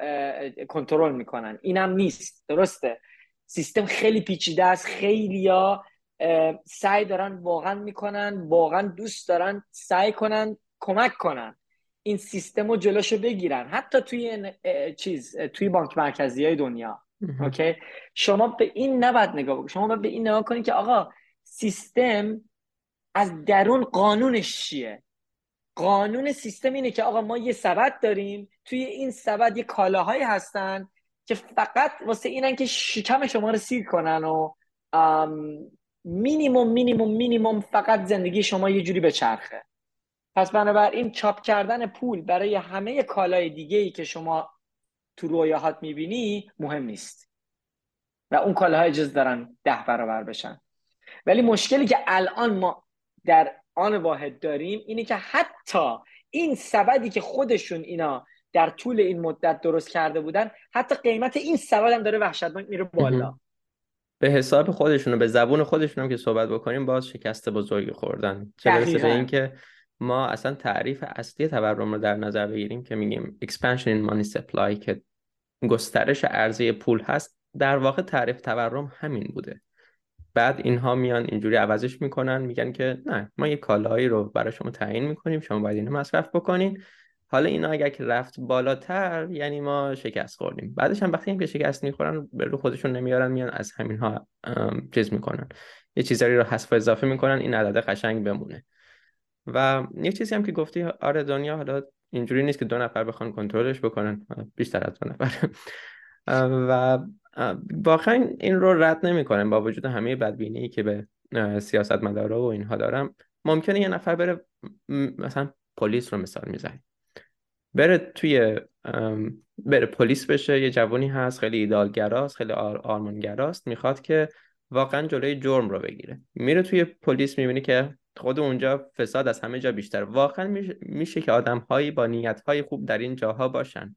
کنترل می‌کنن. اینم نیست. درسته. سیستم خیلی پیچیده است. خیلی ها سعی دارن واقعا می‌کنن واقعا دوست دارن سعی کنن کمک کنن این سیستم رو جلوشو بگیرن. حتی توی چیز توی بانک مرکزی های دنیا okay؟ شما به این نباید نگاه بکنید. شما باید به این نگاه کنید که آقا سیستم از درون قانونش چیه؟ قانون سیستم اینه که آقا ما یه سبد داریم توی این سبد یه کالاهایی هستن که فقط واسه اینن که شکم شما رو سیر کنن و مینیموم مینیموم مینیموم فقط زندگی شما یه جوری بچرخه پس بنابراین چاپ کردن پول برای همه کالای دیگه ای که شما تو رویاهات می‌بینی مهم نیست. و اون کالاها اجازه دارن ده برابر بشن. ولی مشکلی که الان ما در آن واحد داریم اینه که حتی این سبدی که خودشون اینا در طول این مدت درست کرده بودن حتی قیمت این سبد هم داره وحشتناک میره بالا. به حساب خودشون به زبون خودشون هم که صحبت بکنیم باز شکست بزرگی خوردن. چه برسه به اینکه ما اصلا تعریف اصلی تورم رو در نظر بگیریم که میگیم expansion in money supply که گسترش عرضه پول هست در واقع تعریف تورم همین بوده. بعد اینها میان اینجوری عوضش می‌کنن میگن که نه ما یه کالایی رو برای شما تعیین می‌کنیم شما باید اینو مصرف بکنین. حالا اینا اگر که رفت بالاتر یعنی ما شکست خوردیم. بعدش هم وقتی هم که شکست می‌خورن به رو خودشون نمیارن میان از همین ها چیز می‌کنن. یه چیزایی رو حذف اضافه می‌کنن این عدد قشنگ بمونه. و یه چیزی هم که گفتی آره دنیا حالا اینجوری نیست که دو نفر بخوان کنترلش بکنن. بیشتر از دو نفر. و واقعا این رو رد نمی‌کنم. با وجود همه بدبینی که به سیاست مدارا و اینها دارم ممکنه یه نفر بره مثلا پلیس رو مثال می‌زنیم بره توی بره پلیس بشه. یه جوانی هست خیلی ایدالگراست خیلی آر آرمانگراست. می‌خواد که واقعا جلوی جرم رو بگیره. میره توی پلیس می‌بینی که خود اونجا فساد از همه جا بیشتر واقعا میشه, که آدم هایی با نیت های خوب در این جاها باشن.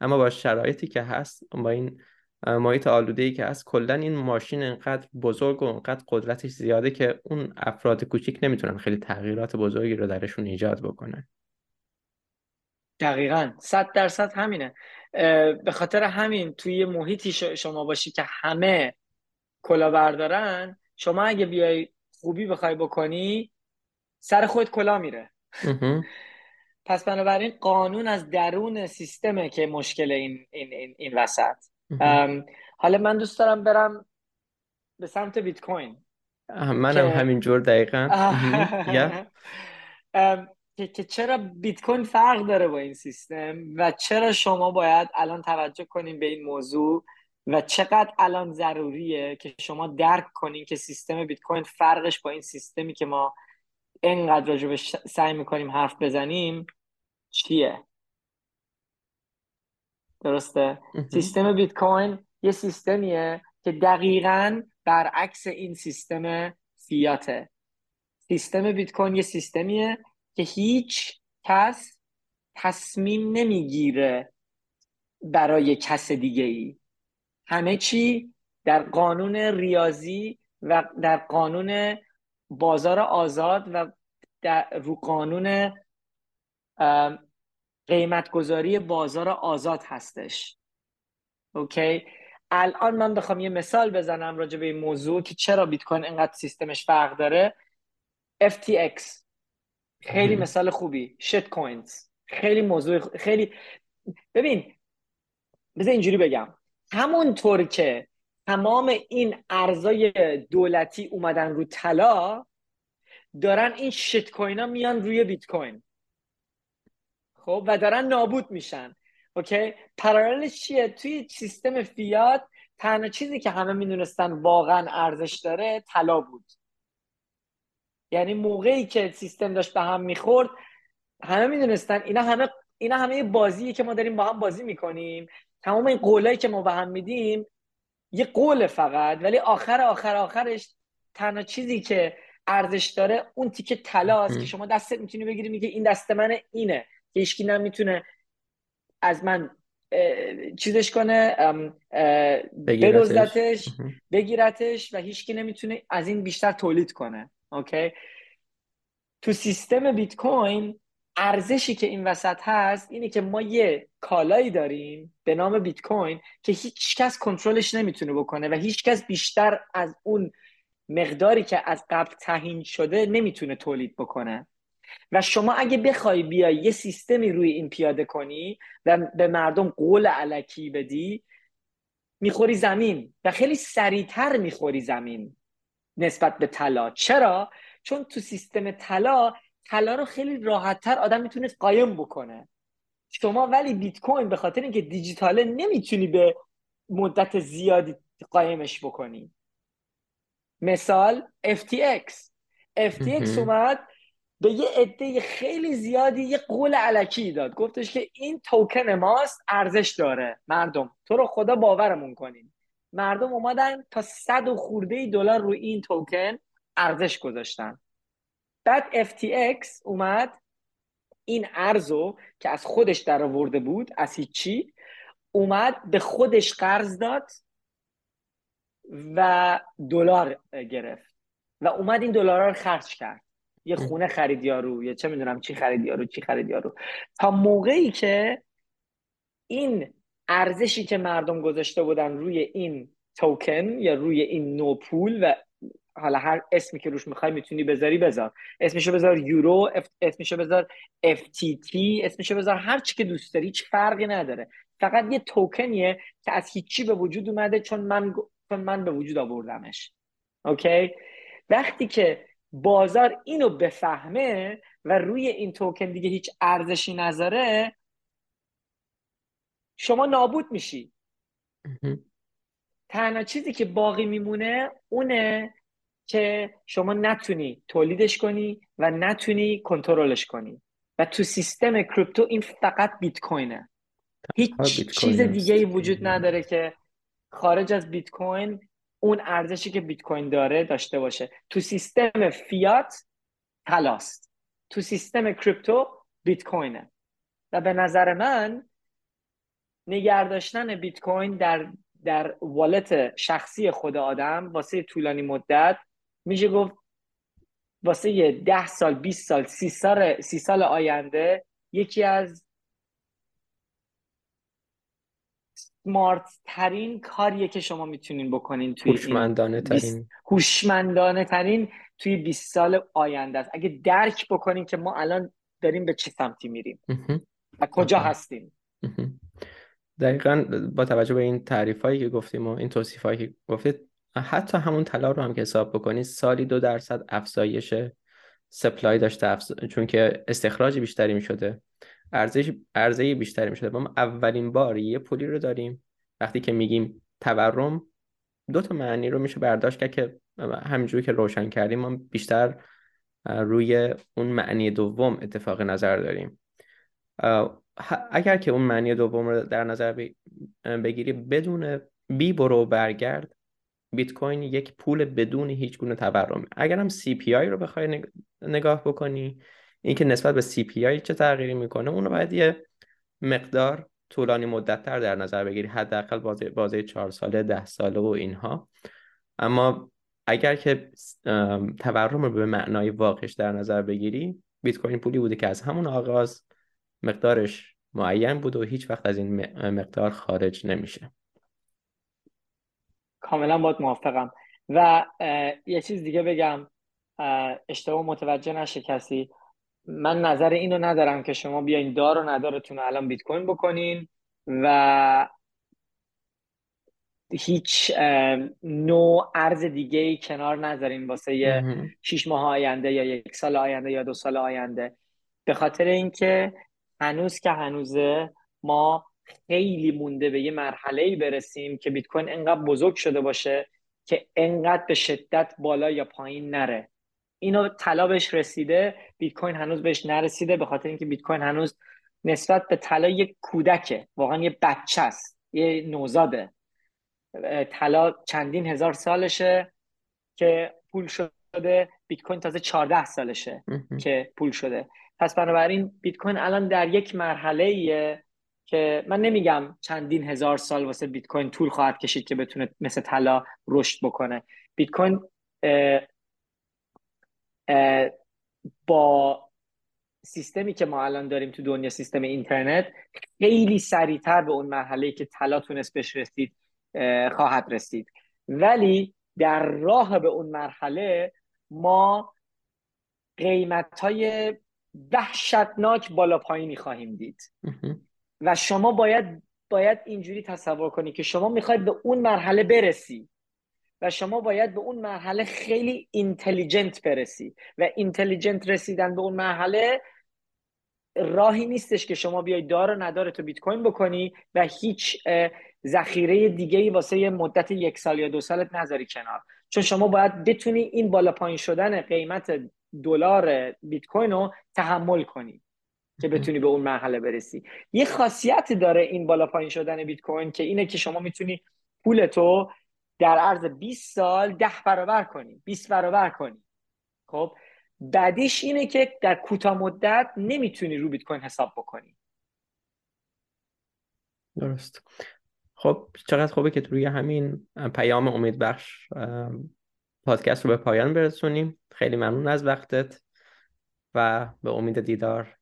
اما با شرایطی که هست با این محیط آلوده ای که هست کلا این ماشین انقدر بزرگ و انقدر قدرتش زیاده که اون افراد کوچیک نمی‌تونن خیلی تغییرات بزرگی رو درشون ایجاد بکنن. دقیقا. صد درصد همینه. به خاطر همین توی محیطی شما باشی که همه کلا بردارن شما اگه بیای خوبی بخوای بکنی سر خود کلا میره. پس بنابراین قانون از درون سیستمه که مشکل این این این, این وسط. حالا من دوست دارم برم به سمت بیت کوین. منم. همینجور دقیقا. که... که چرا بیت کوین فرق داره با این سیستم و چرا شما باید الان توجه کنیم به این موضوع و چقدر الان ضروریه که شما درک کنین که سیستم بیت کوین فرقش با این سیستمی که ما اینقدر راجبش سعی می‌کنیم حرف بزنیم چیه؟ درسته؟ سیستم بیت کوین یه سیستمیه که دقیقا برعکس این سیستم فیاته. سیستم بیت کوین یه سیستمیه که هیچ کس تصمیم نمی‌گیره برای کس دیگه ای همه چی در قانون ریاضی و در قانون بازار آزاد و در رو قانون قیمت گذاری بازار آزاد هستش. اوکی؟ الان من بخوام یه مثال بزنم راجع به این موضوع که چرا بیت کوین انقدر سیستمش فرق داره. FTX خیلی مثال خوبی. شت کوینز خیلی موضوع خیلی ببین بذار اینجوری بگم. همونطور که تمام این ارزای دولتی اومدن رو طلا دارن این شت کوین ها میان روی بیت کوین خب و دارن نابود میشن. اوکی؟ پاراللش چیه؟ توی سیستم فیات تنها چیزی که همه می‌دونستن واقعا ارزش داره طلا بود. یعنی موقعی که سیستم داشت به هم می‌خورد همه می‌دونستن اینا همه اینا همه بازیه که ما داریم با هم بازی می‌کنیم. تمام این قولایی که ما به هم میدیم یه قول فقط ولی آخر آخر آخرش تنها چیزی که ارزش داره اون تیکه طلا که شما دستت می‌تونی بگیری میگه این دست من اینه. که هیچکی نمی‌تونه از من چیزش کنه بدوزدتش بگیرتش و هیچکی نمی‌تونه از این بیشتر تولید کنه. اوکی تو سیستم بیت کوین ارزشی که این وسط هست اینه که ما یه کالایی داریم به نام بیت کوین که هیچ کس کنترلش نمی‌تونه بکنه و هیچ کس بیشتر از اون مقداری که از قبل تعیین شده نمی‌تونه تولید بکنه. و شما اگه بخوای بیای یه سیستمی روی این پیاده کنی و به مردم قول علکی بدی می‌خوری زمین و خیلی سریعتر می‌خوری زمین. نسبت به طلا. چرا؟ چون تو سیستم طلا طلا رو خیلی راحتتر آدم می‌تونه قایم بکنه. شما ولی بیت کوین به خاطر اینکه دیجیتاله نمی‌تونی به مدت زیادی قایمش بکنی. مثال FTX FTX اومد به یه عده خیلی زیادی یه قول علکی داد. گفتش که این توکن ماست ارزش داره. مردم تو رو خدا باورمون کنین. مردم اومدن تا صد و خورده دلار رو این توکن ارزش گذاشتن. بعد FTX اومد. این ارزو که از خودش در آورده بود از هیچی اومد به خودش قرض داد و دلار گرفت. و اومد این دلار رو خرج کرد. یه خونه خرید یارو یا چه می‌دونم چی خرید یارو چی خرید یارو. تا موقعی که این ارزشی که مردم گذاشته بودن روی این توکن یا روی این نو پول و حالا هر اسمی که روش می‌خوای می‌تونی بذاری بذار. اسمشو بذار یورو اسمشو بذار FTT اسمشو بذار هر چی که دوست داری هیچ فرقی نداره. فقط یه توکنیه که از هیچی به وجود اومده چون من چون من به وجود آوردمش. اوکی؟ وقتی که بازار اینو بفهمه و روی این توکن دیگه هیچ ارزشی نذاره شما نابود میشی. تنها چیزی که باقی میمونه اونه که شما نتونی تولیدش کنی و نتونی کنترلش کنی. و تو سیستم کریپتو این فقط بیت کوینه هیچ چیز دیگه ای وجود نداره که خارج از بیت کوین اون ارزشی که بیت کوین داره داشته باشه. تو سیستم فیات تلاست. تو سیستم کریپتو بیت کوینه و به نظر من نگرداشتن بیت کوین در در والت شخصی خود آدم واسه طولانی مدت میشه گفت واسه ده سال 20 سال سی سال سی سال آینده یکی از سمارت ترین کاریه که شما می‌تونین بکنین توی هوشمندانه ترین هوشمندانه ترین توی 20 سال آینده است. اگه درک بکنین که ما الان داریم به چه سمتی میریم و کجا هستیم. دقیقا با توجه به این تعریف هایی که گفتیم و این توصیف هایی که گفتید حتی همون طلا رو هم که حساب بکنید سالی دو درصد افزایش سپلای داشته چون که استخراج بیشتری می شده ارزش ارزه بیشتری می شده ما اولین بار یه پولی رو داریم. وقتی که میگیم تورم دو تا معنی رو میشه برداشت کرد که همینجوری که روشن کردیم ما بیشتر روی اون معنی دوم اتفاق نظر داریم. اگر که اون معنی دوم رو در نظر بگیری بدون بی برو برگرد بیت کوین یک پول بدون هیچ گونه تورم اگر هم CPI رو بخوای نگاه بکنی اینکه نسبت به CPI چه تغییری می‌کنه اونو باید یه مقدار طولانی مدت تر در نظر بگیری حداقل بازه بازه چهار ساله ده ساله و اینها. اما اگر که تورم رو به معنای واقعش در نظر بگیری بیت کوین پولی بوده که از همون آغاز مقدارش معین بود و هیچ وقت از این مقدار خارج نمیشه. کاملا باید موافقم. و یه چیز دیگه بگم. اشتباه متوجه نشه کسی. من نظر اینو ندارم که شما بیاین دار و ندارتون الان بیت کوین بکنین و هیچ نوع ارز دیگه ای کنار نذارین واسه شیش ماه آینده یا یک سال آینده یا دو سال آینده. به خاطر اینکه هنوز که هنوزه ما خیلی مونده به یه مرحله ای برسیم که بیت کوین انقدر بزرگ شده باشه که انقدر به شدت بالا یا پایین نره. اینو طلا بهش رسیده بیت کوین هنوز بهش نرسیده به خاطر اینکه بیت کوین هنوز نسبت به طلا یک کودکه واقعا یه بچه است یه نوزاده. طلا چندین هزار سالشه که پول شده بیت کوین تازه 14 سالشه که پول شده. پس بنابراین بیت کوین الان در یک مرحله ایه که من نمیگم چندین هزار سال واسه بیت کوین طول خواهد کشید که بتونه مثل طلا رشد بکنه. بیت کوین با سیستمی که ما الان داریم تو دنیا سیستم اینترنت خیلی سریعتر به اون مرحله که طلا تونست بهش رسید خواهد رسید. ولی در راه به اون مرحله ما قیمت های وحشتناک بالا پایینی خواهیم دید. و شما باید باید اینجوری تصور کنی که شما می‌خواید به اون مرحله برسی و شما باید به اون مرحله خیلی intelligent برسی و intelligent رسیدن به اون مرحله راهی نیستش که شما بیای دار و ندار تو بیت کوین بکنی و هیچ ذخیره دیگه ای واسه مدت یک سال یا دو سالت نذاری کنار. چون شما باید بتونی این بالا پایین شدن قیمت دلار بیت کوین رو تحمل کنی که بتونی به اون مرحله برسی. یه خاصیت داره این بالا پایین شدن بیت کوین که اینه که شما می‌تونی پولتو در عرض 20 سال ده برابر کنی 20 برابر کنی. خب بعدیش اینه که در کوتاه مدت نمی‌تونی رو بیت کوین حساب بکنی. درست. خب چقدر خوبه که روی همین پیام امید بخش پادکست رو به پایان برسونیم. خیلی ممنون از وقتت و به امید دیدار.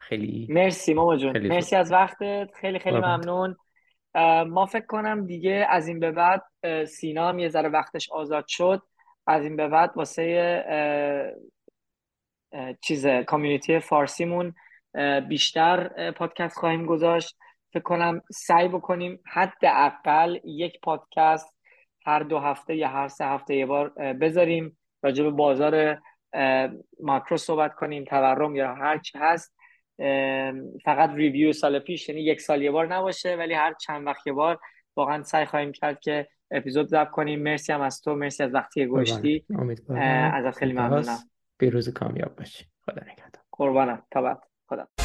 خیلی مرسی ماما جون. مرسی از وقتت. خیلی خیلی ممنون. ما فکر کنم دیگه از این به بعد سینا هم یه ذره وقتش آزاد شد. از این به بعد واسه چیز کامیونیتی فارسیمون بیشتر پادکست خواهیم گذاشت. فکر کنم سعی بکنیم حداقل یک پادکست هر دو هفته یا هر سه هفته یه بار بذاریم راجع به بازار ماکرو صحبت کنیم تورم یا هر چی هست. فقط ریویو سال پیش یعنی یک سال یه بار نباشه ولی هر چند وقت یه بار واقعا سعی خواهیم کرد که اپیزود ضبط کنیم. مرسی هم از تو مرسی از وقتی گوشتی ازت خیلی ممنونم. پیروز کامیاب باشی. خدا نگهدار. قربانم. تا بعد. خدا.